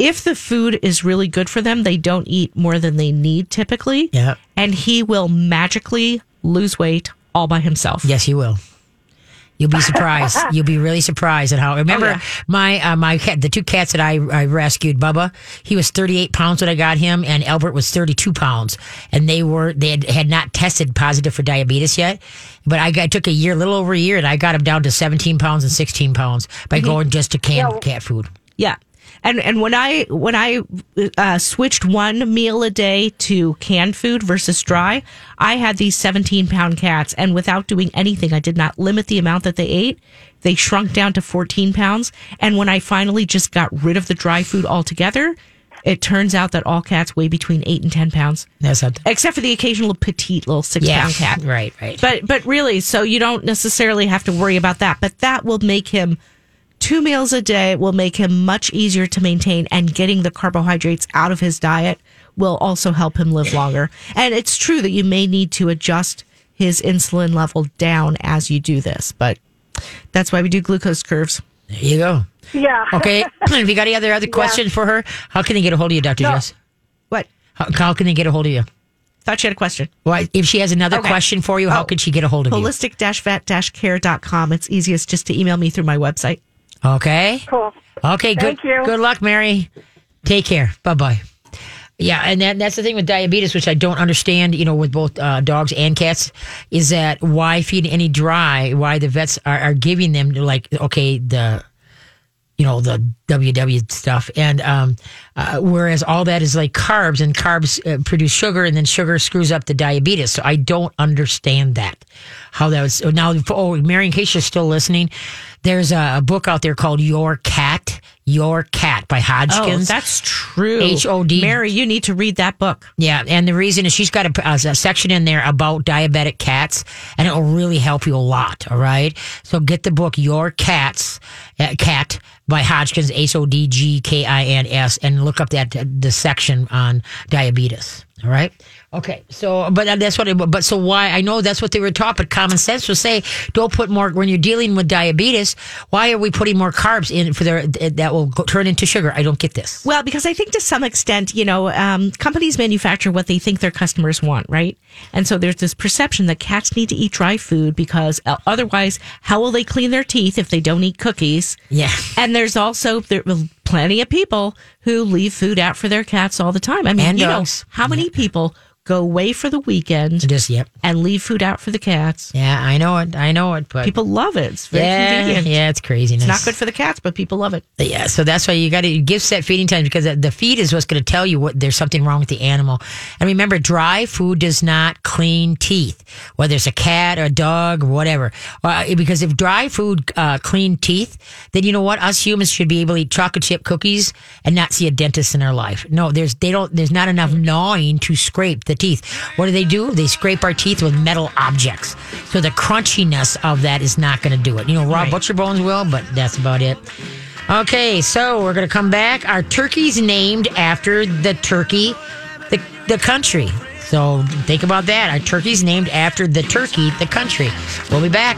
Speaker 4: if the food is really good for them, they don't eat more than they need typically.
Speaker 1: Yeah.
Speaker 4: And he will magically lose weight all by himself.
Speaker 1: Yes, he will. You'll be surprised. You'll be really surprised at how. Remember
Speaker 4: yeah.
Speaker 1: my uh, my cat, the two cats that I, I rescued. Bubba, he was 38 pounds when I got him, and Albert was 32 pounds, and they were they had, had not tested positive for diabetes yet. But I, got, took a year, a little over a year, and I got him down to 17 pounds and 16 pounds by going just to canned cat food.
Speaker 4: Yeah. And and when I when I uh, switched one meal a day to canned food versus dry, I had these 17 pound cats, and without doing anything, I did not limit the amount that they ate. They shrunk down to 14 pounds. And when I finally just got rid of the dry food altogether, it turns out that all cats weigh between eight and 10 pounds,
Speaker 1: That's not.
Speaker 4: except for the occasional petite little six
Speaker 1: Yeah,
Speaker 4: pound cat.
Speaker 1: right, right.
Speaker 4: But but really, so you don't necessarily have to worry about that. But that will make him two meals a day will make him much easier to maintain, and getting the carbohydrates out of his diet will also help him live longer. And it's true that you may need to adjust his insulin level down as you do this, but that's why we do glucose curves.
Speaker 1: There you go.
Speaker 7: Yeah.
Speaker 1: Okay. Have you got any other other questions for her? How can they get a hold of you, Dr.
Speaker 7: No.
Speaker 1: Jess?
Speaker 4: What?
Speaker 1: How, how can they get a hold of you?
Speaker 4: Thought she had a question.
Speaker 1: Why, if she has another
Speaker 4: Okay.
Speaker 1: question for you, how
Speaker 4: Oh.
Speaker 1: can she get a hold of you?
Speaker 4: Holistic-vet-care.com. It's easiest just to email me through my website.
Speaker 1: Okay.
Speaker 7: Cool.
Speaker 1: Okay, good.
Speaker 7: Thank you.
Speaker 1: Good luck, Mary. Take care. Bye bye. Yeah, and that, that's the thing with diabetes, which I don't understand. You know, with both uh, dogs and cats, is that why feed any dry? Why the vets are, are giving them like okay the, you know the WW stuff, and um, uh, whereas all that is like carbs, and carbs uh, produce sugar, and then sugar screws up the diabetes. So I don't understand that. How that was now. Oh, Mary, in case you're still listening, there's a, a book out there called Your Cat. Your Cat by Hodgkins.
Speaker 4: Oh, that's true.
Speaker 1: H-O-D.
Speaker 4: Mary, you need to read that book.
Speaker 1: Yeah, and the reason is she's got a, a section in there about diabetic cats, and it will really help you a lot. All right, so get the book Your Cats, uh, Cat by Hodgkins, H O D G K I N S, and look up that the section on diabetes. All right. Okay. So, but that's what. It, but so why? I know that's what they were taught, but common sense will say don't put more when you're dealing with diabetes. Why are we putting more carbs in for their that will go, turn into sugar? I don't get this.
Speaker 4: Well, because I think to some extent, you know, um, companies manufacture what they think their customers want, right? And so there's this perception that cats need to eat dry food because uh, otherwise, how will they clean their teeth if they don't eat cookies?
Speaker 1: Yeah.
Speaker 4: And there's also there plenty of people who leave food out for their cats all the time. I mean,
Speaker 1: And
Speaker 4: you
Speaker 1: dogs.
Speaker 4: know, how many people go away for the weekend
Speaker 1: Just yep.
Speaker 4: and leave food out for the cats?
Speaker 1: Yeah, I know it. I know it. But
Speaker 4: People love it. It's very
Speaker 1: yeah,
Speaker 4: convenient.
Speaker 1: yeah, it's craziness.
Speaker 4: It's not good for the cats, but people love it.
Speaker 1: Yeah, so that's why you got to give set feeding times because the feed is what's going to tell you what there's something wrong with the animal. And remember, dry food does not clean teeth, whether it's a cat or a dog or whatever. Uh, because if dry food uh, clean teeth, then you know what? Us humans should be able to eat chocolate chip cookies and not see a dentist in their life. No, there's they don't. There's not enough gnawing to scrape the teeth. What do they do? They scrape our teeth with metal objects. So the crunchiness of that is not going to do it. You know, raw butcher bones will, but that's about it. Okay, so we're going to come back. Our turkey's named after the turkey, the, the country. So think about that. Our turkey's named after the turkey, the country. We'll be back.